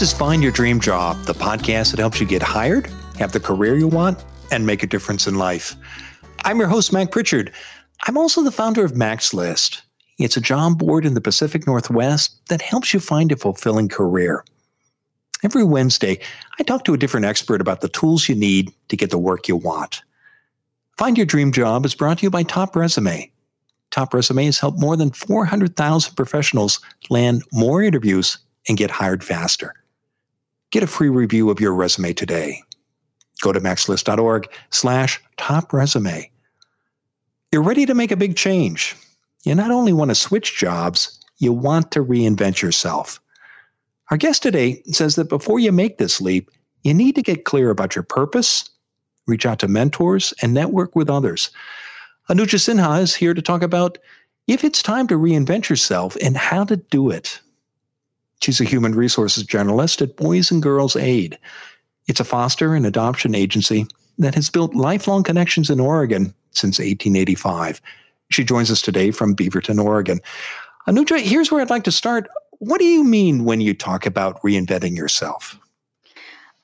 This is Find Your Dream Job, the podcast that helps you get hired, have the career you want, and make a difference in life. I'm your host, Mac Prichard. I'm also the founder of Mac's List. It's a job board in the Pacific Northwest that helps you find a fulfilling career. Every Wednesday, I talk to a different expert about the tools you need to get the work you want. Find Your Dream Job is brought to you by Top Resume. Top Resume has helped more than 400,000 professionals land more interviews and get hired faster. Get a free review of your resume today. Go to macslist.org slash top resume. You're ready to make a big change. You not only want to switch jobs, you want to reinvent yourself. Our guest today says that before you make this leap, you need to get clear about your purpose, reach out to mentors, and network with others. Anuja Sinha is here to talk about if it's time to reinvent yourself and how to do it. She's a human resources generalist at Boys and Girls Aid. It's a foster and adoption agency that has built lifelong connections in Oregon since 1885. She joins us today from Beaverton, Oregon. Anuja, here's where I'd like to start. What do you mean when you talk about reinventing yourself?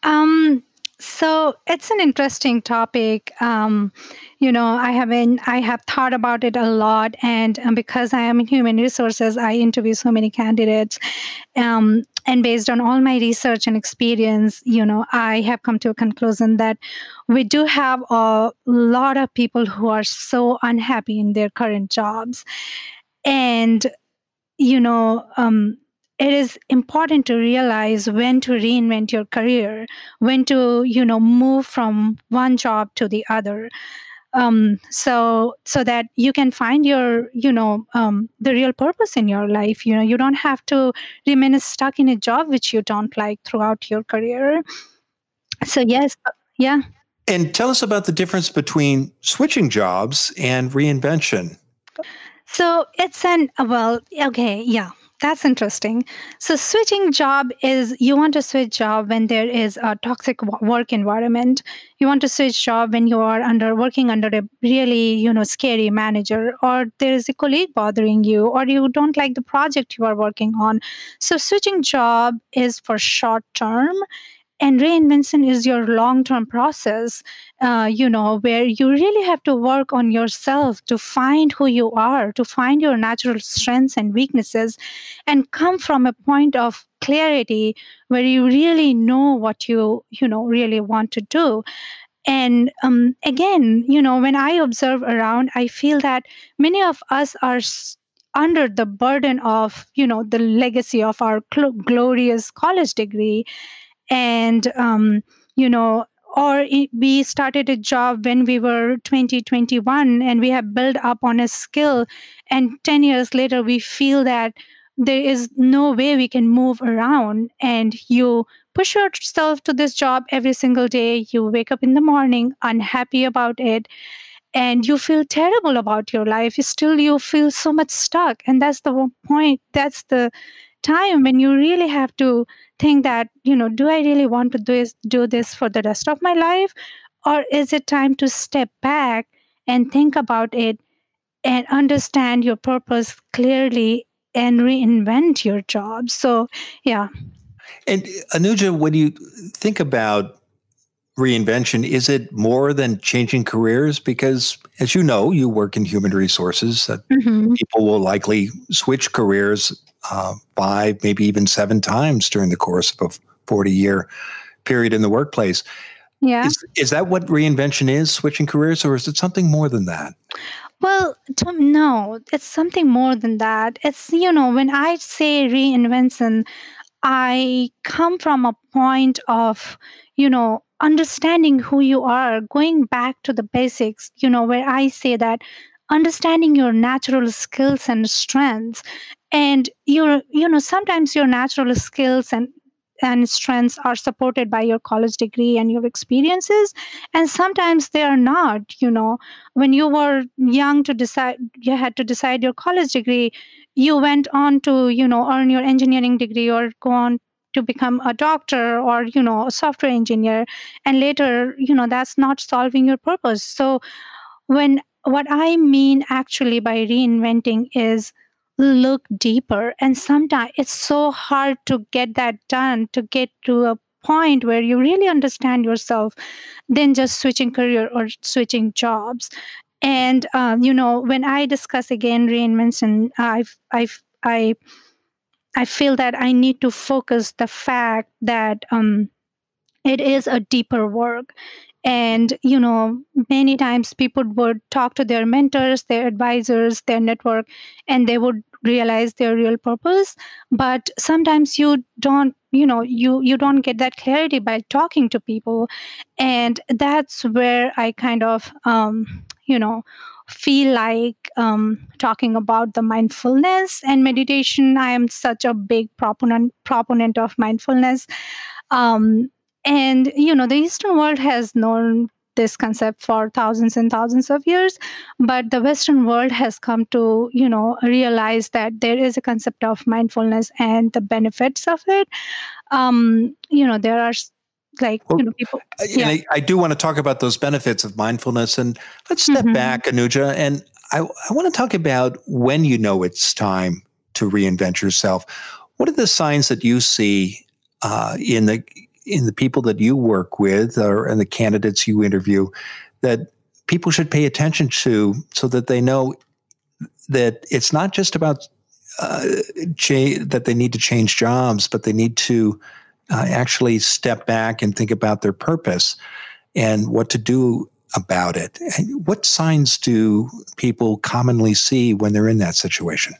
Um, so it's an interesting topic. Um, you know, I have been, I have thought about it a lot, and um, because I am in human resources, I interview so many candidates, um, and based on all my research and experience, you know, I have come to a conclusion that we do have a lot of people who are so unhappy in their current jobs, and you know, um, it is important to realize when to reinvent your career when to you know move from one job to the other. Um, so so that you can find your you know um, the real purpose in your life. You know you don't have to remain stuck in a job which you don't like throughout your career. So yes yeah. And tell us about the difference between switching jobs and reinvention. So it's an well okay yeah that's interesting. So switching job is you want to switch job when there is a toxic work environment. You want to switch job when you are under working under a really, you know, scary manager or there is a colleague bothering you or you don't like the project you are working on. So switching job is for short term and reinvention is your long term process uh, you know where you really have to work on yourself to find who you are to find your natural strengths and weaknesses and come from a point of clarity where you really know what you you know really want to do. And um, again you know when i observe around i feel that many of us are under the burden of you know the legacy of our cl- glorious college degree and um, you know or we started a job when we were 20 21 and we have built up on a skill. And 10 years later we feel that there is no way we can move around. And you push yourself to this job every single day. You wake up in the morning unhappy about it and you feel terrible about your life. Still you feel so much stuck. And that's the point that's the time when you really have to think that you know do i really want to do this, do this for the rest of my life? Or is it time to step back and think about it and understand your purpose clearly and reinvent your job? So yeah. And anuja when you think about reinvention is it more than changing careers? Because as you know you work in human resources that mm-hmm. people will likely switch careers uh, five, maybe even seven times during the course of a 40 year period in the workplace. Yeah. Is, is that what reinvention is, switching careers, or is it something more than that? Well, Tom, no, it's something more than that. It's, you know, when I say reinvention, I come from a point of, you know, understanding who you are, going back to the basics, you know, where I say that understanding your natural skills and strengths and your you know sometimes your natural skills and and strengths are supported by your college degree and your experiences. And sometimes they are not you know. When you were young to decide you had to decide your college degree you went on to you know earn your engineering degree or go on to become a doctor or you know a software engineer. And later you know that's not solving your purpose. So when what i mean actually by reinventing is look deeper. And sometimes it's so hard to get that done to get to a point where you really understand yourself than just switching career or switching jobs. And um, you know when i discuss again reinvention i've i've i i feel that i need to focus the fact that um, it is a deeper work. And you know many times people would talk to their mentors their advisors their network and they would realize their real purpose but sometimes you don't you know you you don't get that clarity by talking to people. And that's where i kind of um, you know feel like um, talking about the mindfulness and meditation. I am such a big proponent proponent of mindfulness. Um, and you know the eastern world has known this concept for thousands and thousands of years but the western world has come to you know realize that there is a concept of mindfulness and the benefits of it um you know there are like you know people yeah. I, I, do want to talk about those benefits of mindfulness and let's step mm-hmm. back anuja and I, I want to talk about when you know it's time to reinvent yourself what are the signs that you see uh, in the in the people that you work with or and the candidates you interview that people should pay attention to so that they know that it's not just about uh, cha- that they need to change jobs, but they need to uh, actually step back and think about their purpose and what to do about it. And what signs do people commonly see when they're in that situation?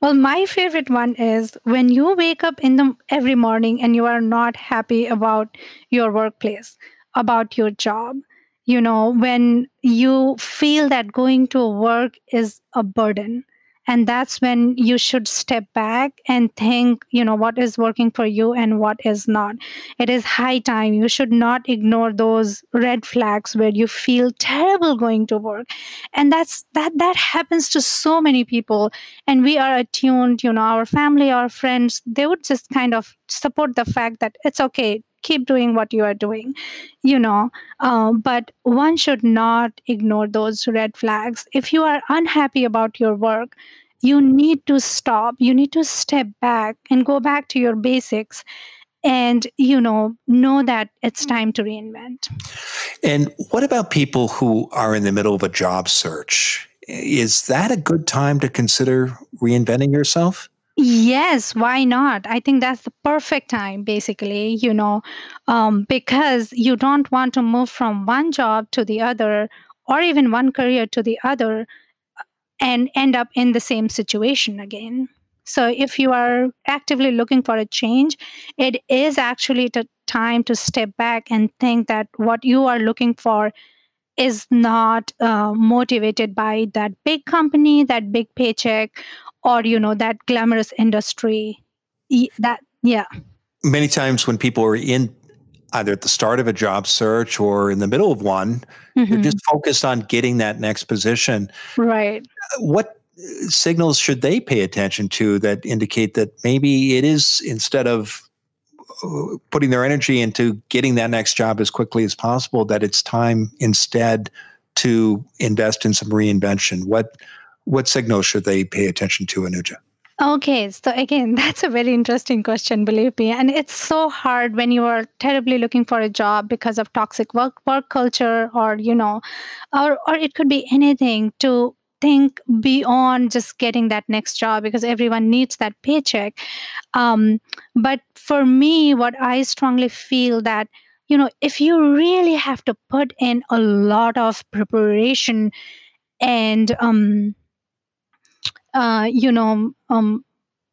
Well, my favorite one is when you wake up in the every morning and you are not happy about your workplace, about your job. You know, when you feel that going to work is a burden and that's when you should step back and think you know what is working for you and what is not. It is high time. You should not ignore those red flags where you feel terrible going to work. And that's that that happens to so many people. And we are attuned you know our family our friends they would just kind of support the fact that it's okay keep doing what you are doing you know. Uh, but one should not ignore those red flags. If you are unhappy about your work you need to stop. You need to step back and go back to your basics and you know know that it's time to reinvent. And what about people who are in the middle of a job search? Is that a good time to consider reinventing yourself Yes, why not? I think that's the perfect time, basically, you know, um, because you don't want to move from one job to the other or even one career to the other and end up in the same situation again. So, if you are actively looking for a change, it is actually the time to step back and think that what you are looking for is not uh, motivated by that big company, that big paycheck, or you know that glamorous industry. That yeah. Many times when people are in either at the start of a job search or in the middle of one mm-hmm. they're just focused on getting that next position. Right. What signals should they pay attention to that indicate that maybe it is instead of uh, putting their energy into getting that next job as quickly as possible that it's time instead to invest in some reinvention? What what signals should they pay attention to, Anuja? Okay, so again, that's a very interesting question, believe me. And it's so hard when you are terribly looking for a job because of toxic work work culture or, you know, or or it could be anything to think beyond just getting that next job because everyone needs that paycheck. Um, but for me, what I strongly feel that you know, if you really have to put in a lot of preparation and um, uh, you know um,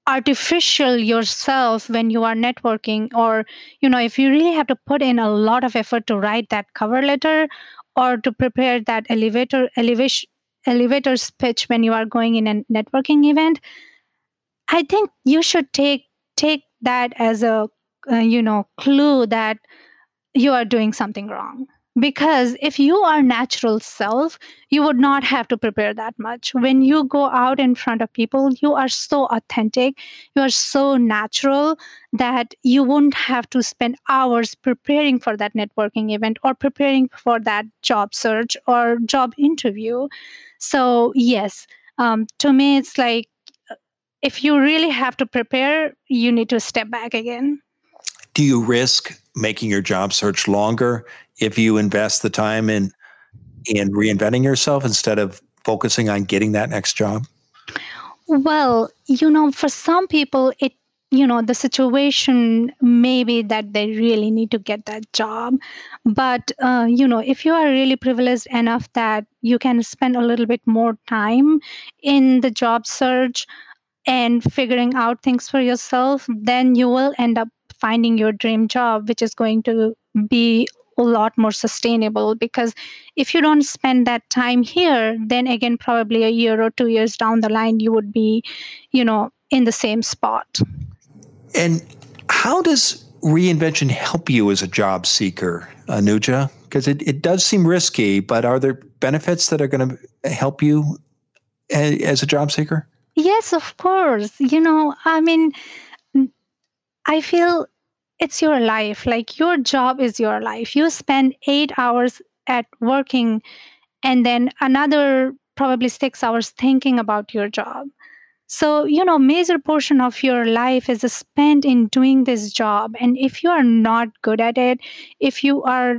artificial yourself when you are networking or you know if you really have to put in a lot of effort to write that cover letter or to prepare that elevator elevation elevator pitch when you are going in a networking event i think you should take take that as a uh, you know clue that you are doing something wrong because if you are natural self you would not have to prepare that much when you go out in front of people you are so authentic you are so natural that you won't have to spend hours preparing for that networking event or preparing for that job search or job interview so yes um, to me it's like if you really have to prepare, you need to step back again. Do you risk making your job search longer if you invest the time in in reinventing yourself instead of focusing on getting that next job? Well, you know, for some people, it you know the situation may be that they really need to get that job but uh, you know if you are really privileged enough that you can spend a little bit more time in the job search and figuring out things for yourself then you will end up finding your dream job which is going to be a lot more sustainable because if you don't spend that time here then again probably a year or two years down the line you would be you know in the same spot and how does reinvention help you as a job seeker, Anuja? Because it, it does seem risky, but are there benefits that are going to help you as a job seeker? Yes, of course. You know, I mean, I feel it's your life. Like your job is your life. You spend eight hours at working and then another probably six hours thinking about your job. So, you know, major portion of your life is spent in doing this job. And if you are not good at it, if you are,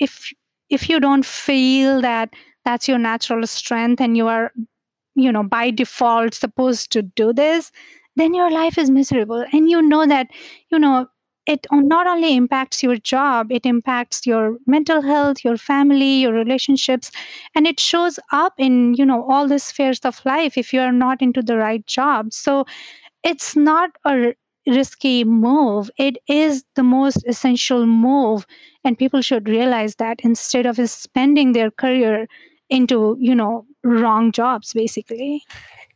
if, if you don't feel that that's your natural strength and you are, you know, by default supposed to do this, then your life is miserable. And you know that, you know, it not only impacts your job it impacts your mental health your family your relationships and it shows up in you know all the spheres of life if you are not into the right job. So it's not a risky move. It is the most essential move and people should realize that instead of spending their career into you know wrong jobs basically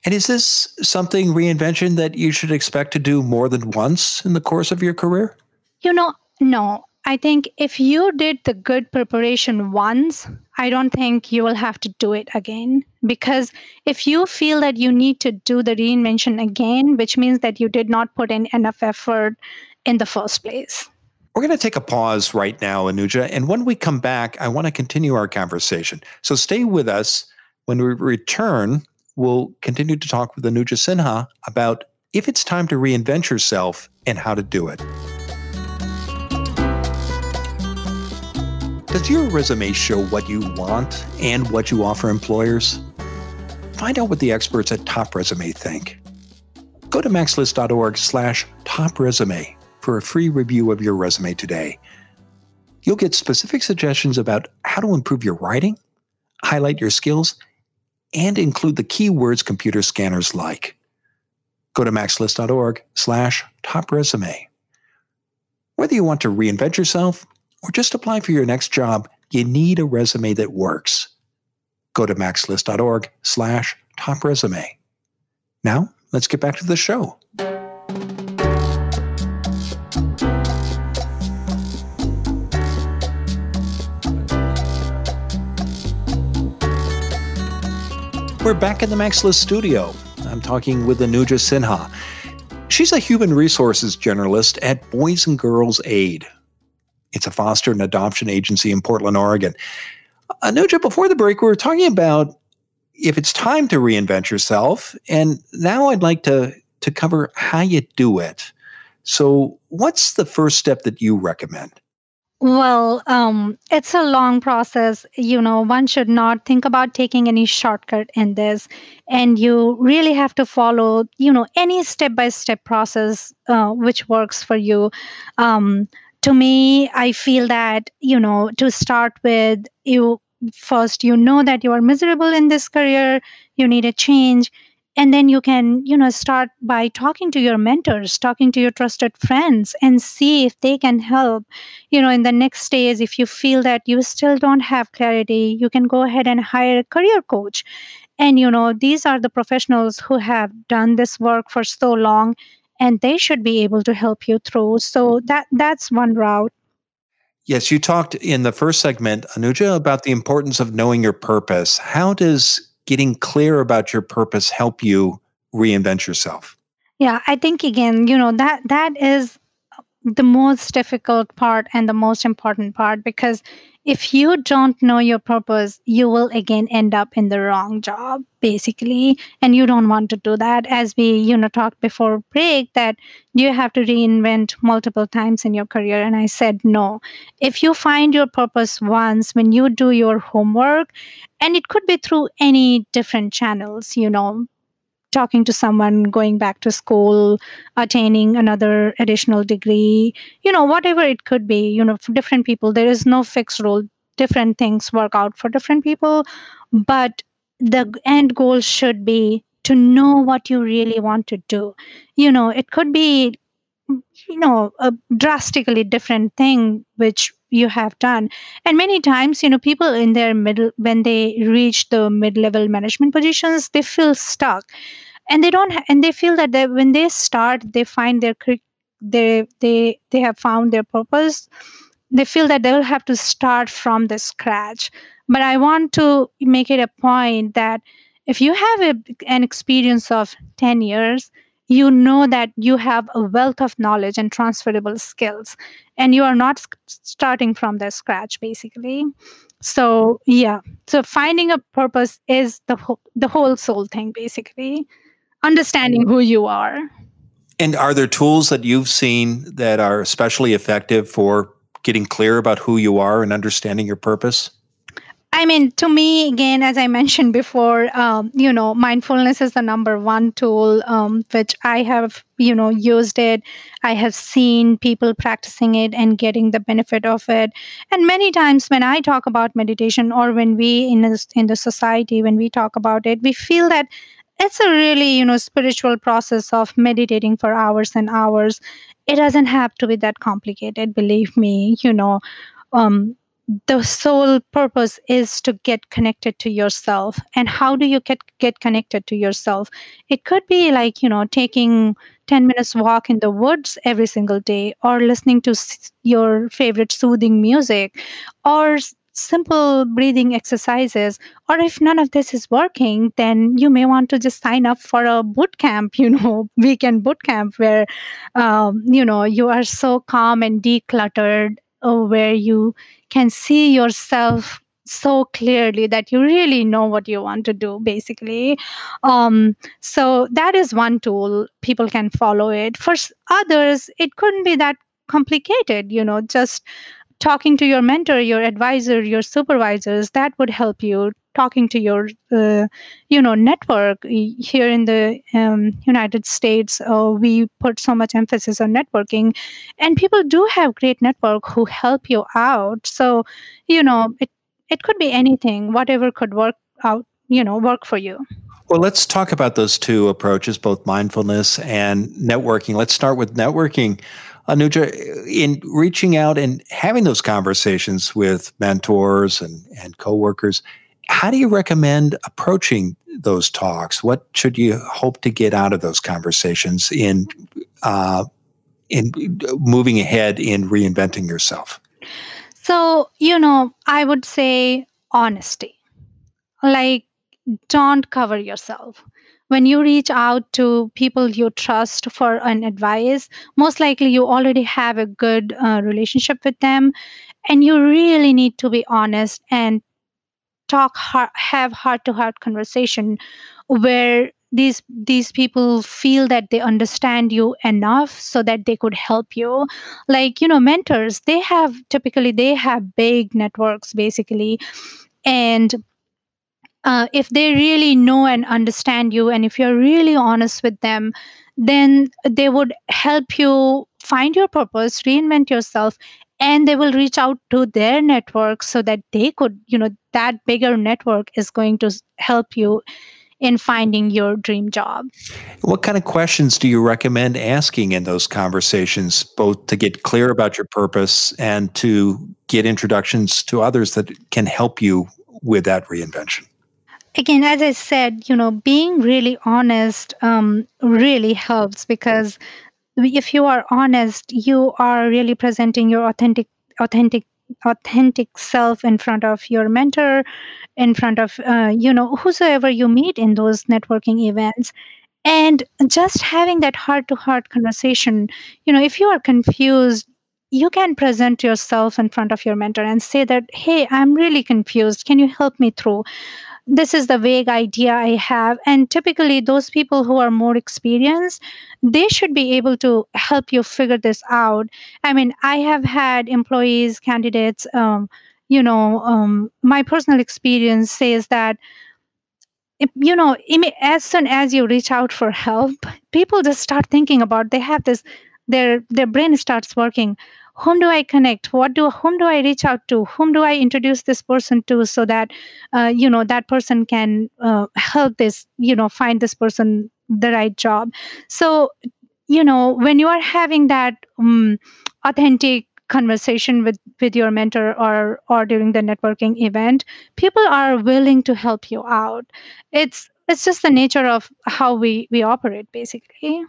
and is this something reinvention that you should expect to do more than once in the course of your career? You know, no. I think if you did the good preparation once, I don't think you will have to do it again. Because if you feel that you need to do the reinvention again, which means that you did not put in enough effort in the first place. We're going to take a pause right now, Anuja. And when we come back, I want to continue our conversation. So stay with us. When we return, we'll continue to talk with Anuja Sinha about if it's time to reinvent yourself and how to do it. Does your resume show what you want and what you offer employers? Find out what the experts at Top Resume think. Go to macslist.org slash top resume for a free review of your resume today. You'll get specific suggestions about how to improve your writing, highlight your skills, and include the keywords computer scanners like. Go to macslist.org slash top resume. Whether you want to reinvent yourself or just apply for your next job, you need a resume that works. Go to macslist.org slash top resume. Now, let's get back to the show. We're back in the Mac's List studio. I'm talking with Anuja Sinha. She's a human resources generalist at Boys and Girls Aid. It's a foster and adoption agency in Portland, Oregon. Anuja, before the break, we were talking about if it's time to reinvent yourself, and now I'd like to to cover how you do it. So, what's the first step that you recommend? Well, um, it's a long process. You know, one should not think about taking any shortcut in this. And you really have to follow, you know, any step by step process uh, which works for you. Um, to me, I feel that, you know, to start with, you first, you know that you are miserable in this career, you need a change and then you can you know start by talking to your mentors talking to your trusted friends and see if they can help. You know in the next stage if you feel that you still don't have clarity you can go ahead and hire a career coach. And you know these are the professionals who have done this work for so long and they should be able to help you through. So that that's one route. Yes, you talked in the first segment, Anuja, about the importance of knowing your purpose. How does getting clear about your purpose help you reinvent yourself? Yeah, I think again, you know, that that is the most difficult part and the most important part because if you don't know your purpose, you will again end up in the wrong job, basically. And you don't want to do that. As we, you know, talked before break, that you have to reinvent multiple times in your career. And I said no. If you find your purpose once when you do your homework, and it could be through any different channels, you know, talking to someone, going back to school, attaining another additional degree, you know, whatever it could be, you know, for different people, there is no fixed rule. Different things work out for different people, but the end goal should be to know what you really want to do. You know, it could be you know a drastically different thing which you have done and many times you know people in their middle when they reach the mid level management positions they feel stuck and they don't ha- and they feel that they, when they start they find their they they they have found their purpose. They feel that they will have to start from the scratch. But i want to make it a point that if you have a, an experience of 10 years you know that you have a wealth of knowledge and transferable skills and you are not starting from the scratch basically. So yeah. So finding a purpose is the whole, the whole soul thing basically understanding who you are and are there tools that you've seen that are especially effective for getting clear about who you are and understanding your purpose I mean, to me, again, as I mentioned before, um, you know, mindfulness is the number one tool um, which I have, you know, used it. I have seen people practicing it and getting the benefit of it. And many times when I talk about meditation, or when we in this, in the society when we talk about it, we feel that it's a really, you know, spiritual process of meditating for hours and hours. It doesn't have to be that complicated. Believe me, you know. Um, the sole purpose is to get connected to yourself and how do you get get connected to yourself it could be like you know taking 10 minutes walk in the woods every single day or listening to your favorite soothing music or simple breathing exercises or if none of this is working then you may want to just sign up for a boot camp you know weekend boot camp where um, you know you are so calm and decluttered uh, where you can see yourself so clearly that you really know what you want to do basically. Um, so that is one tool people can follow it. For others it couldn't be that complicated you know just talking to your mentor your advisor your supervisors that would help you talking to your uh, you know network here in the um, united states uh, we put so much emphasis on networking and people do have great network who help you out so you know it it could be anything whatever could work out you know work for you well, let's talk about those two approaches, both mindfulness and networking. Let's start with networking. Anuja, in reaching out and having those conversations with mentors and, and coworkers, how do you recommend approaching those talks? What should you hope to get out of those conversations in uh, in moving ahead in reinventing yourself? So, you know, I would say honesty. Like, don't cover yourself when you reach out to people you trust for an advice most likely you already have a good uh, relationship with them and you really need to be honest and talk have heart to heart conversation where these these people feel that they understand you enough so that they could help you. Like you know mentors they have typically they have big networks basically and uh, if they really know and understand you and if you're really honest with them then they would help you find your purpose reinvent yourself and they will reach out to their network so that they could you know that bigger network is going to help you in finding your dream job. What kind of questions do you recommend asking in those conversations, both to get clear about your purpose and to get introductions to others that can help you with that reinvention? Again as i said you know being really honest um, really helps because if you are honest you are really presenting your authentic authentic authentic self in front of your mentor in front of uh, you know whosoever you meet in those networking events. And just having that heart to heart conversation you know if you are confused you can present yourself in front of your mentor and say that hey i'm really confused. Can you help me through this is the vague idea i have. And typically those people who are more experienced they should be able to help you figure this out. I mean i have had employees candidates um, you know um, my personal experience says that you know as soon as you reach out for help people just start thinking about they have this their their brain starts working whom do i connect? What do whom do i reach out to? Whom do i introduce this person to so that uh, you know that person can uh, help this you know find this person the right job? So you know when you are having that um, authentic conversation with with your mentor or or during the networking event people are willing to help you out. It's it's just the nature of how we we operate basically.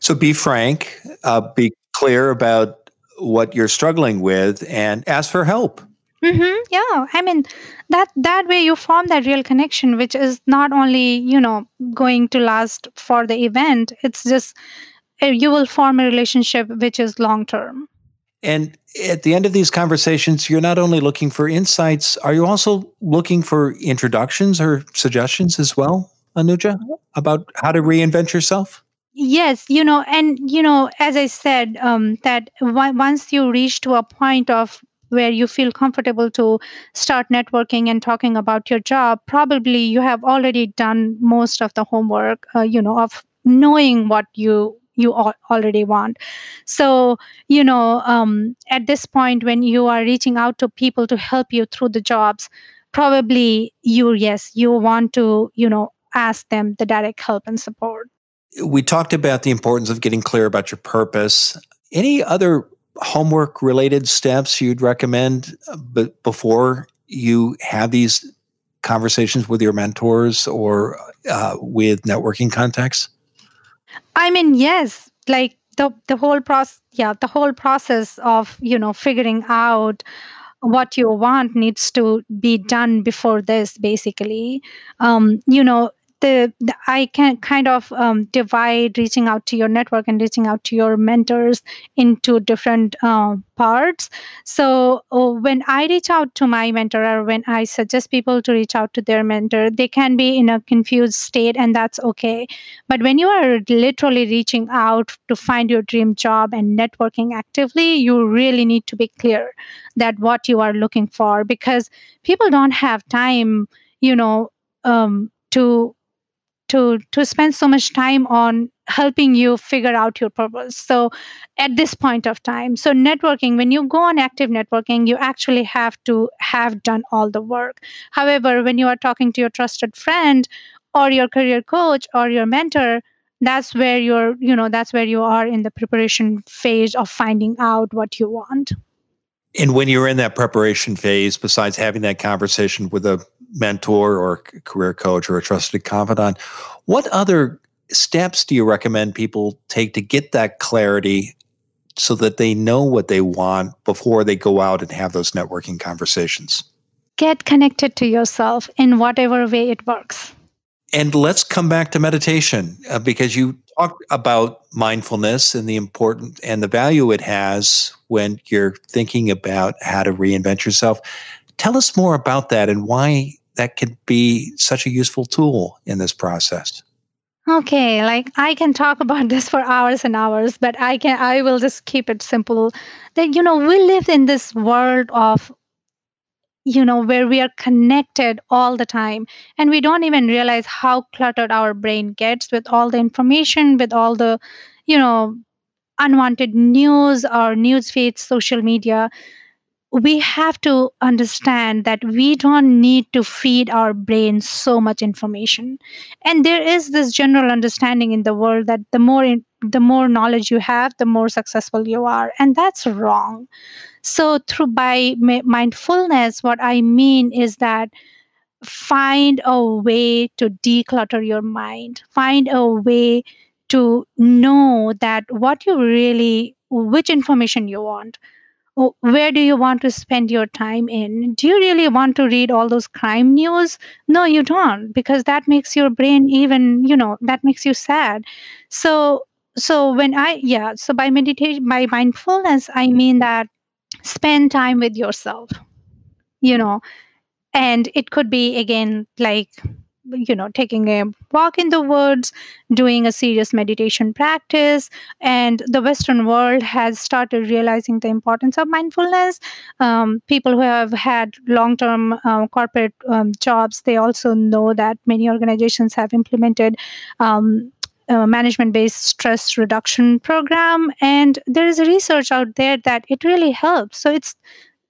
So be frank uh, be clear about what you're struggling with and ask for help. Mm-hmm, yeah. I mean that that way you form that real connection which is not only you know going to last for the event. It's just uh, you will form a relationship which is long term and at the end of these conversations, you're not only looking for insights, are you also looking for introductions or suggestions as well, Anuja, about how to reinvent yourself? Yes, you know, and you know, as I said, um, that w- once you reach to a point of where you feel comfortable to start networking and talking about your job, probably you have already done most of the homework, uh, you know, of knowing what you you already want. So you know um, at this point when you are reaching out to people to help you through the jobs probably you yes you want to you know ask them the direct help and support we talked about the importance of getting clear about your purpose. Any other homework related steps you'd recommend uh, before you have these conversations with your mentors or uh, with networking contacts? I mean, yes, like the the whole process, yeah, the whole process of you know figuring out what you want needs to be done before this basically. Um, you know the, the I can kind of um, divide reaching out to your network and reaching out to your mentors into different uh, parts. So uh, when I reach out to my mentor or when I suggest people to reach out to their mentor, they can be in a confused state and that's okay. But when you are literally reaching out to find your dream job and networking actively, you really need to be clear that what you are looking for because people don't have time, you know, um, to to to spend so much time on helping you figure out your purpose. So at this point of time so networking when you go on active networking you actually have to have done all the work. However when you are talking to your trusted friend or your career coach or your mentor that's where you're you know that's where you are in the preparation phase of finding out what you want. And when you're in that preparation phase besides having that conversation with a mentor or career coach or a trusted confidant, what other steps do you recommend people take to get that clarity so that they know what they want before they go out and have those networking conversations? Get connected to yourself in whatever way it works. And let's come back to meditation uh, because you talked about mindfulness and the important and the value it has when you're thinking about how to reinvent yourself. Tell us more about that and why that could be such a useful tool in this process. Okay, like I can talk about this for hours and hours, but I can I will just keep it simple. That you know, we live in this world of you know where we are connected all the time and we don't even realize how cluttered our brain gets with all the information with all the you know unwanted news or news feeds social media we have to understand that we don't need to feed our brain so much information. And there is this general understanding in the world that the more in, the more knowledge you have the more successful you are. And that's wrong. So through by mindfulness what i mean is that find a way to declutter your mind. Find a way to know that what you really which information you want Oh, where do you want to spend your time in? Do you really want to read all those crime news? No you don't because that makes your brain even you know that makes you sad. So so when i yeah so by meditation by mindfulness i mean that spend time with yourself. You know, and it could be again like you know taking a walk in the woods doing a serious meditation practice and the western world has started realizing the importance of mindfulness. Um, people who have had long-term uh, corporate um, jobs they also know that many organizations have implemented um, management based stress reduction program and there is research out there that it really helps. So it's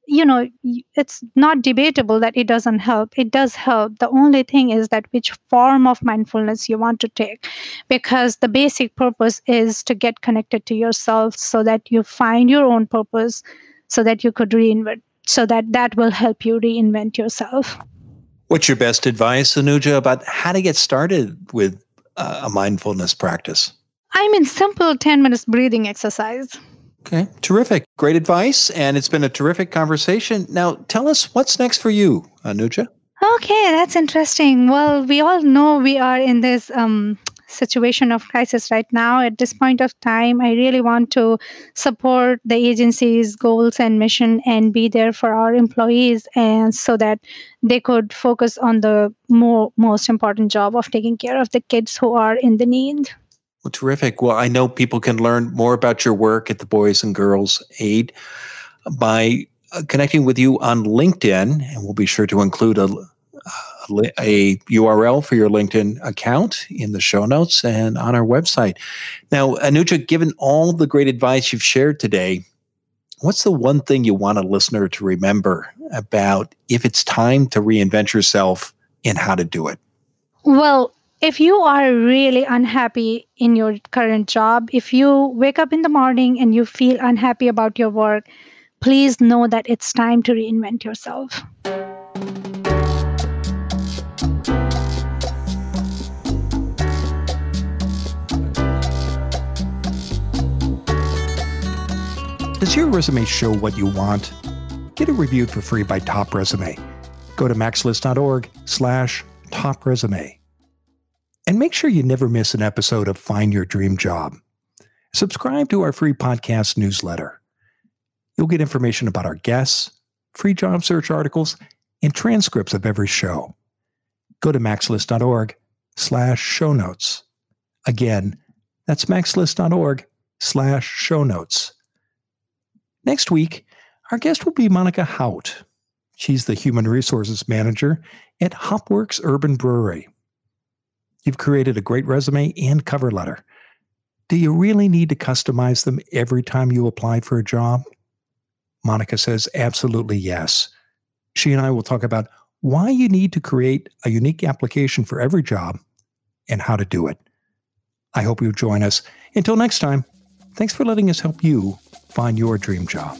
you know it's not debatable that it doesn't help. It does help. The only thing is that which form of mindfulness you want to take because the basic purpose is to get connected to yourself so that you find your own purpose so that you could reinvent so that that will help you reinvent yourself. What's your best advice anuja about how to get started with uh, a mindfulness practice? I mean simple 10 minutes breathing exercise Okay, terrific. Great advice. And it's been a terrific conversation. Now, tell us what's next for you, Anuja. Okay, that's interesting. Well, we all know we are in this um, situation of crisis right now. At this point of time, I really want to support the agency's goals and mission and be there for our employees, and so that they could focus on the more most important job of taking care of the kids who are in the need. Well, terrific. Well, I know people can learn more about your work at the Boys and Girls Aid by uh, connecting with you on LinkedIn, and we'll be sure to include a, a, a, URL for your LinkedIn account in the show notes and on our website. Now, Anuja, given all the great advice you've shared today, what's the one thing you want a listener to remember about if it's time to reinvent yourself and how to do it? Well, if you are really unhappy in your current job, if you wake up in the morning and you feel unhappy about your work, please know that it's time to reinvent yourself. Does your resume show what you want? Get it reviewed for free by Top Resume. Go to macslist.org slash top resume. And make sure you never miss an episode of Find Your Dream Job. Subscribe to our free podcast newsletter. You'll get information about our guests, free job search articles, and transcripts of every show. Go to macslist.org slash show notes. Again, that's macslist.org slash show notes. Next week, our guest will be Monica Hout. She's the Human Resources Manager at Hopworks Urban Brewery. You've created a great resume and cover letter. Do you really need to customize them every time you apply for a job? Monica says absolutely yes. She and I will talk about why you need to create a unique application for every job and how to do it. I hope you'll join us. Until next time, thanks for letting us help you find your dream job.